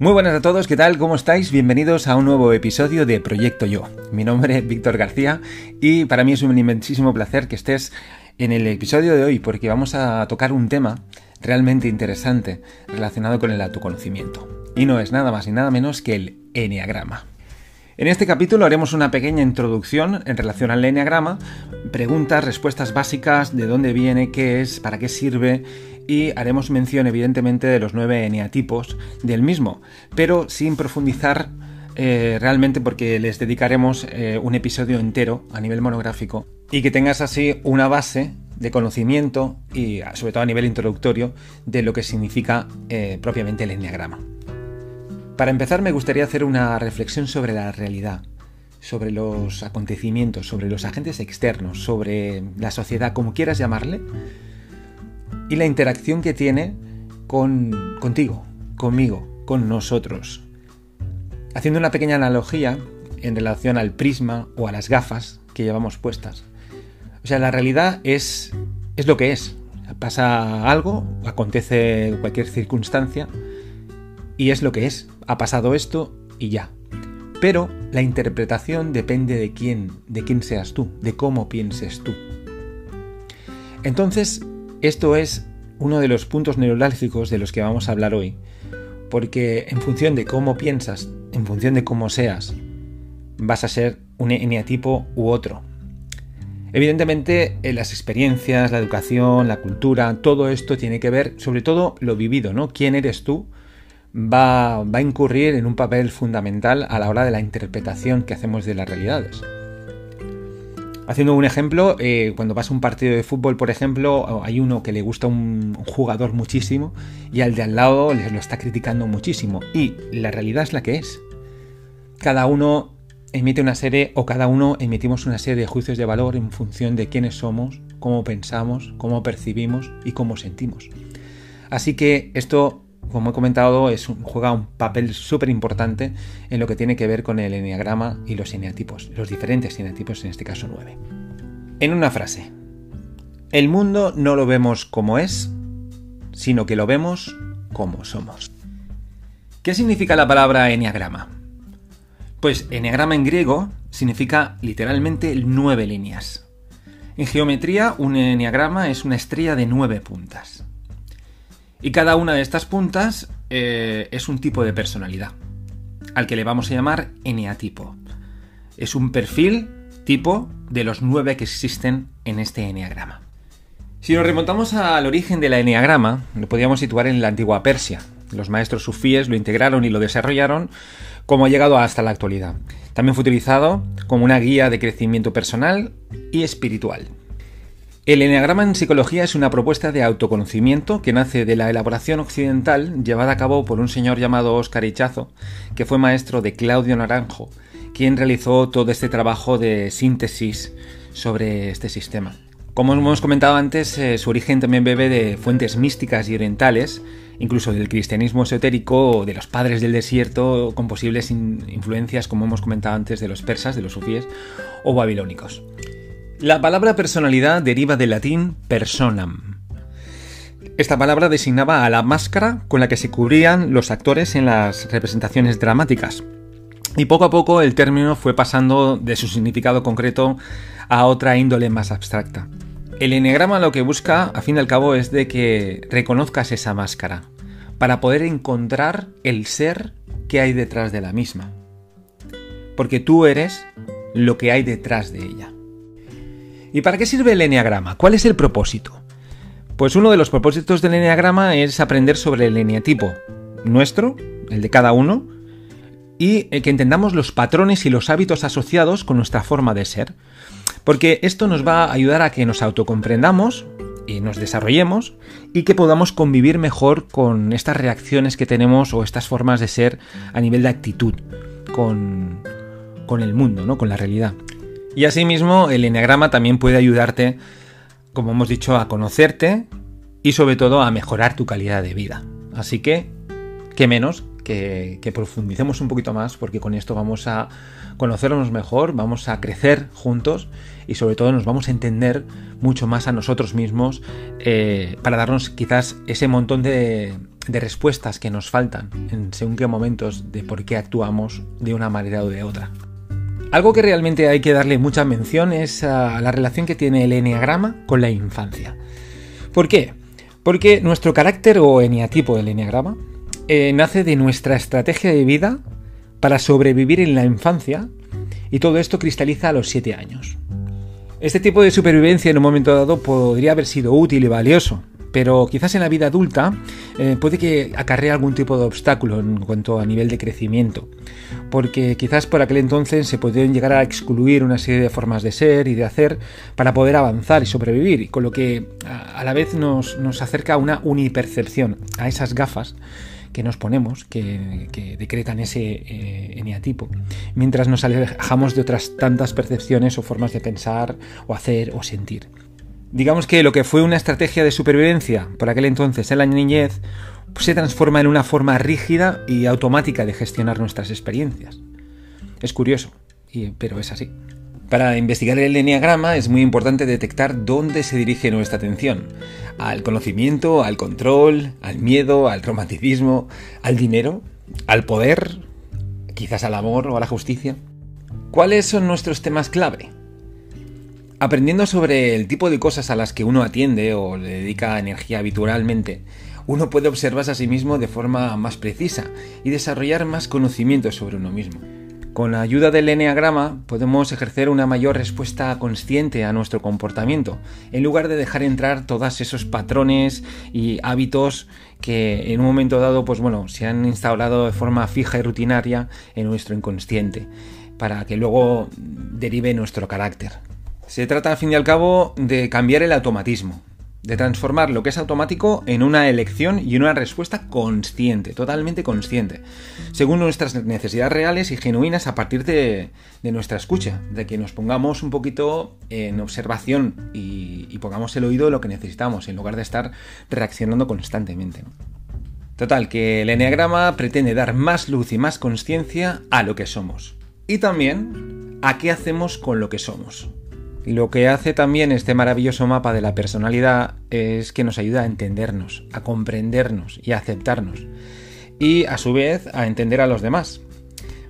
Muy buenas a todos, ¿qué tal? ¿Cómo estáis? Bienvenidos a un nuevo episodio de Proyecto Yo. Mi nombre es Víctor García y para mí es un inmensísimo placer que estés en el episodio de hoy porque vamos a tocar un tema realmente interesante relacionado con el autoconocimiento. Y no es nada más ni nada menos que el Enneagrama. En este capítulo haremos una pequeña introducción en relación al Enneagrama, preguntas, respuestas básicas, de dónde viene, qué es, para qué sirve y haremos mención evidentemente de los nueve eneatipos del mismo, pero sin profundizar eh, realmente porque les dedicaremos eh, un episodio entero a nivel monográfico y que tengas así una base de conocimiento y sobre todo a nivel introductorio de lo que significa eh, propiamente el enneagrama. Para empezar me gustaría hacer una reflexión sobre la realidad, sobre los acontecimientos, sobre los agentes externos, sobre la sociedad, como quieras llamarle, y la interacción que tiene con, contigo, conmigo, con nosotros. Haciendo una pequeña analogía en relación al prisma o a las gafas que llevamos puestas. O sea, la realidad es, es lo que es. Pasa algo, acontece cualquier circunstancia y es lo que es. Ha pasado esto y ya. Pero la interpretación depende de quién, de quién seas tú, de cómo pienses tú. Entonces, esto es uno de los puntos neurálgicos de los que vamos a hablar hoy, porque en función de cómo piensas, en función de cómo seas, vas a ser un eneatipo u otro. Evidentemente, en las experiencias, la educación, la cultura, todo esto tiene que ver, sobre todo lo vivido, ¿no? ¿Quién eres tú? Va, va a incurrir en un papel fundamental a la hora de la interpretación que hacemos de las realidades. Haciendo un ejemplo, eh, cuando vas a un partido de fútbol, por ejemplo, hay uno que le gusta un, jugador muchísimo y al de al lado le lo está criticando muchísimo. Y la realidad es la que es. Cada uno emite una serie o cada uno emitimos una serie de juicios de valor en función de quiénes somos, cómo pensamos, cómo percibimos y cómo sentimos. Así que esto como he comentado, es juega un papel súper importante en lo que tiene que ver con el enneagrama y los eneatipos, los diferentes eneatipos, en este caso nueve. En una frase, el mundo no lo vemos como es, sino que lo vemos como somos. ¿Qué significa la palabra enneagrama? Pues enneagrama en griego significa literalmente nueve líneas. En geometría, un enneagrama es una estrella de nueve puntas. Y cada una de estas puntas eh, es un tipo de personalidad, al que le vamos a llamar eneatipo. Es un perfil tipo de los nueve que existen en este eneagrama. Si nos remontamos al origen del eneagrama, lo podríamos situar en la antigua Persia. Los maestros sufíes lo integraron y lo desarrollaron como ha llegado hasta la actualidad. También fue utilizado como una guía de crecimiento personal y espiritual. El eneagrama en psicología es una propuesta de autoconocimiento que nace de la elaboración occidental llevada a cabo por un señor llamado Óscar Ichazo, que fue maestro de Claudio Naranjo, quien realizó todo este trabajo de síntesis sobre este sistema. Como hemos comentado antes, eh, su origen también bebe de fuentes místicas y orientales, incluso del cristianismo esotérico o de los padres del desierto, con posibles influencias, como hemos comentado antes, de los persas, de los sufíes o babilónicos. La palabra personalidad deriva del latín personam. Esta palabra designaba a la máscara con la que se cubrían los actores en las representaciones dramáticas. Y poco a poco el término fue pasando de su significado concreto a otra índole más abstracta. El enneagrama lo que busca, a fin y al cabo, es de que reconozcas esa máscara, para poder encontrar el ser que hay detrás de la misma. Porque tú eres lo que hay detrás de ella. ¿Y para qué sirve el eneagrama? ¿Cuál es el propósito? Pues uno de los propósitos del eneagrama es aprender sobre el eneatipo nuestro, el de cada uno, y que entendamos los patrones y los hábitos asociados con nuestra forma de ser. Porque esto nos va a ayudar a que nos autocomprendamos y nos desarrollemos y que podamos convivir mejor con estas reacciones que tenemos o estas formas de ser a nivel de actitud con, con el mundo, ¿no? con la realidad. Y asimismo, el enneagrama también puede ayudarte, como hemos dicho, a conocerte y sobre todo a mejorar tu calidad de vida. Así que, qué menos que, que, profundicemos un poquito más porque con esto vamos a conocernos mejor, vamos a crecer juntos y sobre todo nos vamos a entender mucho más a nosotros mismos eh, para darnos quizás ese montón de, de respuestas que nos faltan en según qué momentos de por qué actuamos de una manera o de otra. Algo que realmente hay que darle mucha mención es a la relación que tiene el eneagrama con la infancia. ¿Por qué? Porque nuestro carácter o eneatipo del eneagrama eh, nace de nuestra estrategia de vida para sobrevivir en la infancia y todo esto cristaliza a los 7 años. Este tipo de supervivencia en un momento dado podría haber sido útil y valioso, pero quizás en la vida adulta eh, puede que acarrea algún tipo de obstáculo en cuanto a nivel de crecimiento, porque quizás por aquel entonces se podrían llegar a excluir una serie de formas de ser y de hacer para poder avanzar y sobrevivir, con lo que a la vez nos, nos acerca a una unipercepción, a esas gafas que nos ponemos, que, decretan ese eh, eneatipo, mientras nos alejamos de otras tantas percepciones o formas de pensar o hacer o sentir. Digamos que lo que fue una estrategia de supervivencia por aquel entonces en la niñez se transforma en una forma rígida y automática de gestionar nuestras experiencias. Es curioso, pero es así. Para investigar el enneagrama es muy importante detectar dónde se dirige nuestra atención. Al conocimiento, al control, al miedo, al romanticismo, al dinero, al poder, quizás al amor o a la justicia. ¿Cuáles son nuestros temas clave? Aprendiendo sobre el tipo de cosas a las que uno atiende o le dedica energía habitualmente, uno puede observarse a sí mismo de forma más precisa y desarrollar más conocimiento sobre uno mismo. Con la ayuda del eneagrama podemos ejercer una mayor respuesta consciente a nuestro comportamiento, en lugar de dejar entrar todos esos patrones y hábitos que en un momento dado, pues bueno, se han instaurado de forma fija y rutinaria en nuestro inconsciente, para que luego derive nuestro carácter. Se trata al fin y al cabo de cambiar el automatismo, de transformar lo que es automático en una elección y una respuesta consciente, totalmente consciente, según nuestras necesidades reales y genuinas a partir de, nuestra escucha, de que nos pongamos un poquito en observación y, pongamos el oído de lo que necesitamos, en lugar de estar reaccionando constantemente. Total, que el enneagrama pretende dar más luz y más conciencia a lo que somos. Y también a qué hacemos con lo que somos. Lo que hace también este maravilloso mapa de la personalidad es que nos ayuda a entendernos, a comprendernos y a aceptarnos. Y a su vez a entender a los demás.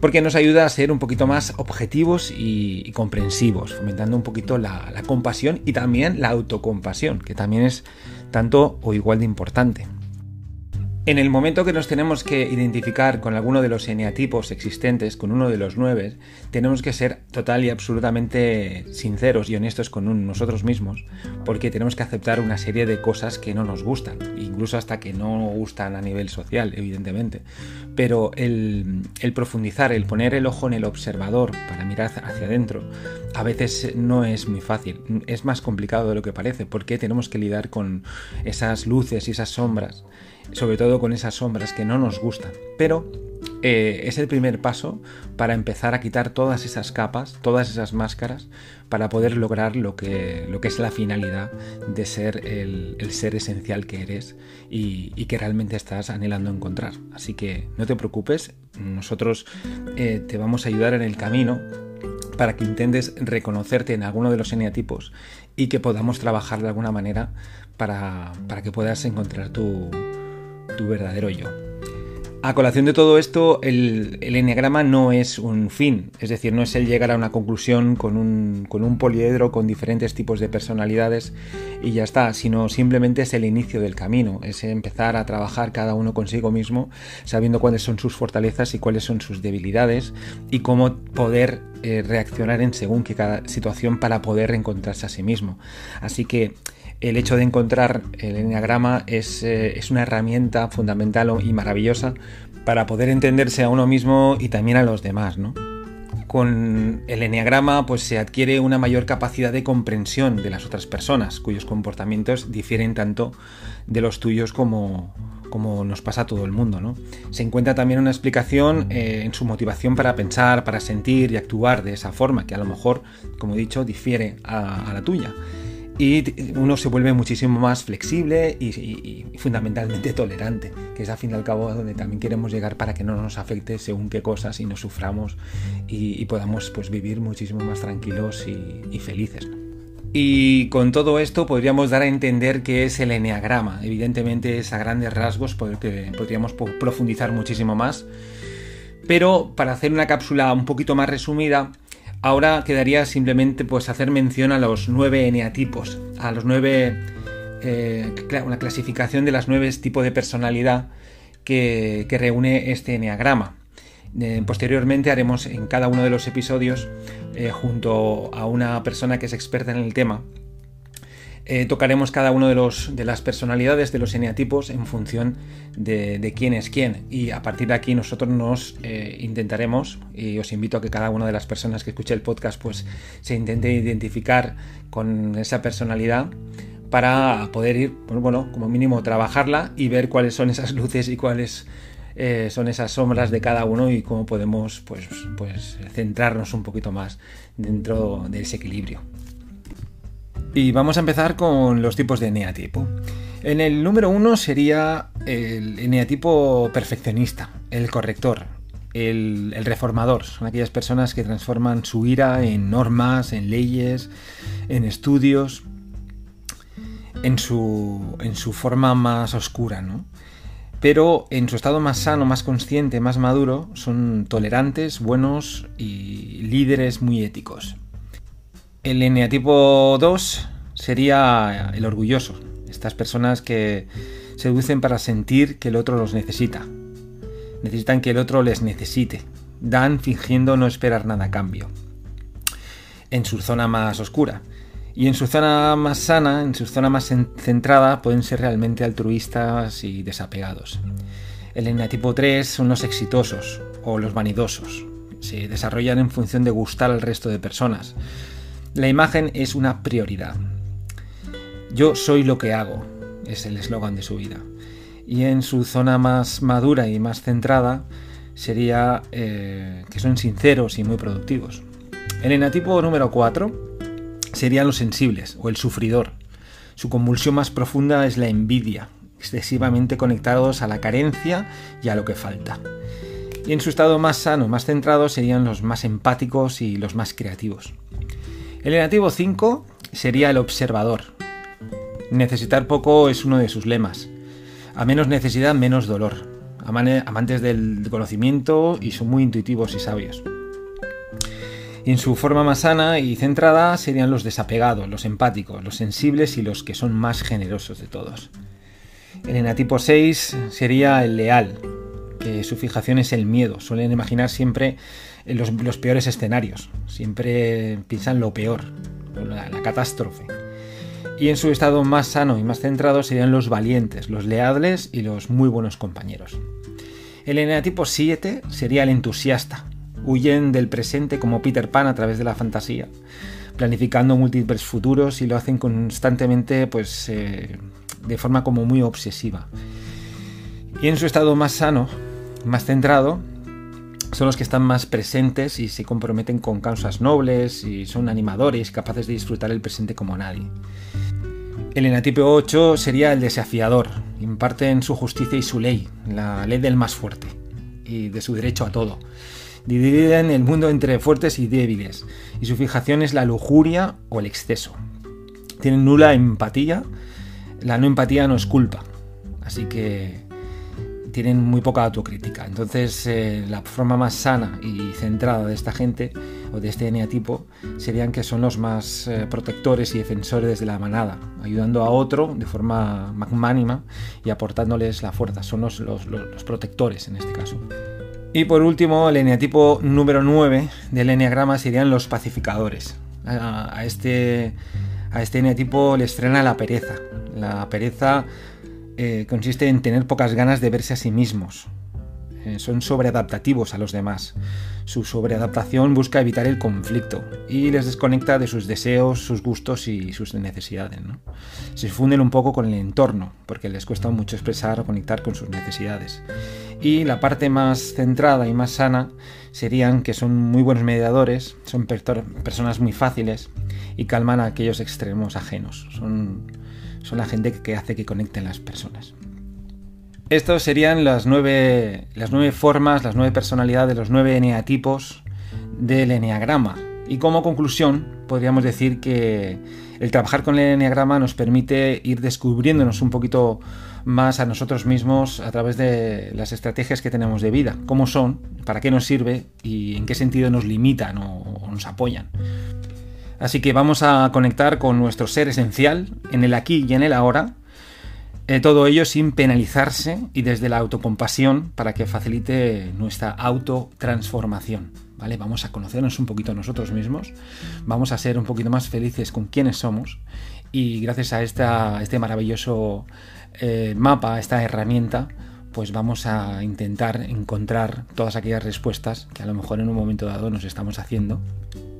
Porque nos ayuda a ser un poquito más objetivos y, comprensivos, fomentando un poquito la compasión y también la autocompasión, que también es tanto o igual de importante. En el momento que nos tenemos que identificar con alguno de los eneatipos existentes, con uno de los nueve, tenemos que ser total y absolutamente sinceros y honestos con nosotros mismos, porque tenemos que aceptar una serie de cosas que no nos gustan, incluso hasta que no gustan a nivel social, evidentemente. Pero el, el profundizar, el poner el ojo en el observador para mirar hacia adentro, a veces no es muy fácil, es más complicado de lo que parece, porque tenemos que lidiar con esas luces y esas sombras sobre todo con esas sombras que no nos gustan. Pero eh, es el primer paso para empezar a quitar todas esas capas, todas esas máscaras, para poder lograr lo que, lo que es la finalidad de ser el, ser esencial que eres y, que realmente estás anhelando encontrar. Así que no te preocupes, nosotros eh, te vamos a ayudar en el camino para que intentes reconocerte en alguno de los eneatipos y que podamos trabajar de alguna manera para, para que puedas encontrar tu, tu verdadero yo. A colación de todo esto, el, el, enneagrama no es un fin, es decir, no es el llegar a una conclusión con un, con un poliedro con diferentes tipos de personalidades y ya está, sino simplemente es el inicio del camino, es empezar a trabajar cada uno consigo mismo, sabiendo cuáles son sus fortalezas y cuáles son sus debilidades y cómo poder eh, reaccionar en según qué cada situación para poder reencontrarse a sí mismo. Así que el hecho de encontrar el enneagrama es, eh, es, una herramienta fundamental y maravillosa para poder entenderse a uno mismo y también a los demás, ¿no? Con el enneagrama pues se adquiere una mayor capacidad de comprensión de las otras personas, cuyos comportamientos difieren tanto de los tuyos como, como nos pasa a todo el mundo. ¿no? Se encuentra también una explicación eh, en su motivación para pensar, para sentir y actuar de esa forma, que a lo mejor, como he dicho, difiere a la tuya y uno se vuelve muchísimo más flexible y, fundamentalmente tolerante, que es al fin y al cabo donde también queremos llegar para que no nos afecte según qué cosas y no suframos y, podamos pues vivir muchísimo más tranquilos y, felices. Y con todo esto podríamos dar a entender qué es el eneagrama. Evidentemente es a grandes rasgos porque podríamos profundizar muchísimo más. Pero para hacer una cápsula un poquito más resumida, ahora quedaría simplemente pues hacer mención a los nueve eneatipos, a los nueve eh, una clasificación de las nueve tipos de personalidad que, reúne este eneagrama. Eh, posteriormente haremos en cada uno de los episodios, eh, junto a una persona que es experta en el tema, eh, tocaremos cada uno de, los, de las personalidades de los eneatipos en función de, quién es quién. Y a partir de aquí nosotros nos intentaremos, y os invito a que cada una de las personas que escuche el podcast pues se intente identificar con esa personalidad para poder ir, pues, bueno, como mínimo trabajarla y ver cuáles son esas luces y cuáles eh, son esas sombras de cada uno y cómo podemos pues, pues centrarnos un poquito más dentro de ese equilibrio. Y vamos a empezar con los tipos de eneatipo. En el número uno sería el eneatipo perfeccionista, el corrector, el, el, reformador. Son aquellas personas que transforman su ira en normas, en leyes, en estudios, en su, en su forma más oscura, ¿no? pero en su estado más sano, más consciente, más maduro, son tolerantes, buenos y líderes muy éticos. El eneatipo 2 sería el orgulloso, estas personas que seducen para sentir que el otro los necesita. Necesitan que el otro les necesite. Dan fingiendo no esperar nada a cambio. En su zona más oscura. Y en su zona más sana, en su zona más centrada, pueden ser realmente altruistas y desapegados. El eneatipo 3 son los exitosos o los vanidosos. Se desarrollan en función de gustar al resto de personas. La imagen es una prioridad. Yo soy lo que hago, es el eslogan de su vida. Y en su zona más madura y más centrada sería eh, que son sinceros y muy productivos. El eneatipo número 4 serían los sensibles o el sufridor. Su convulsión más profunda es la envidia, excesivamente conectados a la carencia y a lo que falta. Y en su estado más sano, más centrado, serían los más empáticos y los más creativos. El negativo 5 sería el observador. Necesitar poco es uno de sus lemas. A menos necesidad, menos dolor. Amantes del conocimiento y son muy intuitivos y sabios. En su forma más sana y centrada serían los desapegados, los empáticos, los sensibles y los que son más generosos de todos. El enatipo 6 sería el leal, que su fijación es el miedo. Suelen imaginar siempre los, los peores escenarios, siempre piensan lo peor, la, catástrofe. Y en su estado más sano y más centrado serían los valientes, los leales y los muy buenos compañeros. El enatipo 7 sería el entusiasta, huyen del presente como Peter Pan a través de la fantasía, planificando múltiples futuros y lo hacen constantemente pues eh, de forma como muy obsesiva. Y en su estado más sano, más centrado, son los que están más presentes y se comprometen con causas nobles y son animadores capaces de disfrutar el presente como nadie. El enatipo 8 sería el desafiador, imparten su justicia y su ley, la ley del más fuerte y de su derecho a todo dividen el mundo entre fuertes y débiles, y su fijación es la lujuria o el exceso. Tienen nula empatía, la no empatía no es culpa, así que tienen muy poca autocrítica. Entonces, eh, la forma más sana y centrada de esta gente, o de este eneatipo, serían que son los más eh, protectores y defensores de la manada, ayudando a otro de forma magnánima y aportándoles la fuerza. Son los protectores en este caso. Y por último, el eneatipo número 9 del eneagrama serían los pacificadores. A, este, a este eneatipo le estrena la pereza. La pereza eh, consiste en tener pocas ganas de verse a sí mismos. Eh, son sobreadaptativos a los demás. Su sobreadaptación busca evitar el conflicto y les desconecta de sus deseos, sus gustos y sus necesidades. Se funden un poco con el entorno porque les cuesta mucho expresar o conectar con sus necesidades. Y la parte más centrada y más sana serían que son muy buenos mediadores, son personas muy fáciles y calman a aquellos extremos ajenos. Son, son la gente que hace que conecten las personas. Estos serían las nueve, las nueve formas, las nueve personalidades, los nueve eneatipos del eneagrama. Y como conclusión, podríamos decir que El trabajar con el enneagrama nos permite ir descubriéndonos un poquito más a nosotros mismos a través de las estrategias que tenemos de vida, cómo son, para qué nos sirve y en qué sentido nos limitan o, nos apoyan. Así que vamos a conectar con nuestro ser esencial en el aquí y en el ahora, eh, todo ello sin penalizarse y desde la autocompasión para que facilite nuestra autotransformación. ¿vale? Vamos a conocernos un poquito nosotros mismos, vamos a ser un poquito más felices con quienes somos y gracias a este maravilloso eh, mapa, esta herramienta, pues vamos a intentar encontrar todas aquellas respuestas que a lo mejor en un momento dado nos estamos haciendo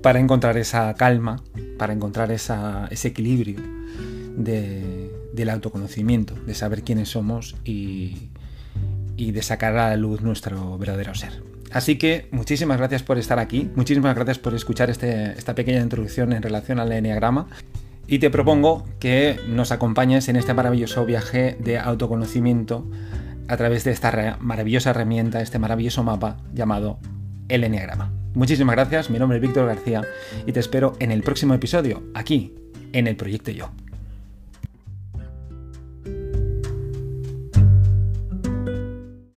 para encontrar esa calma, para encontrar ese equilibrio del autoconocimiento, de saber quiénes somos y, de sacar a la luz nuestro verdadero ser. Así que muchísimas gracias por estar aquí, muchísimas gracias por escuchar este, esta pequeña introducción en relación al enneagrama y te propongo que nos acompañes en este maravilloso viaje de autoconocimiento a través de esta maravillosa herramienta, este maravilloso mapa llamado el enneagrama. Muchísimas gracias, mi nombre es Víctor García y te espero en el próximo episodio, aquí, en el Proyecto Yo.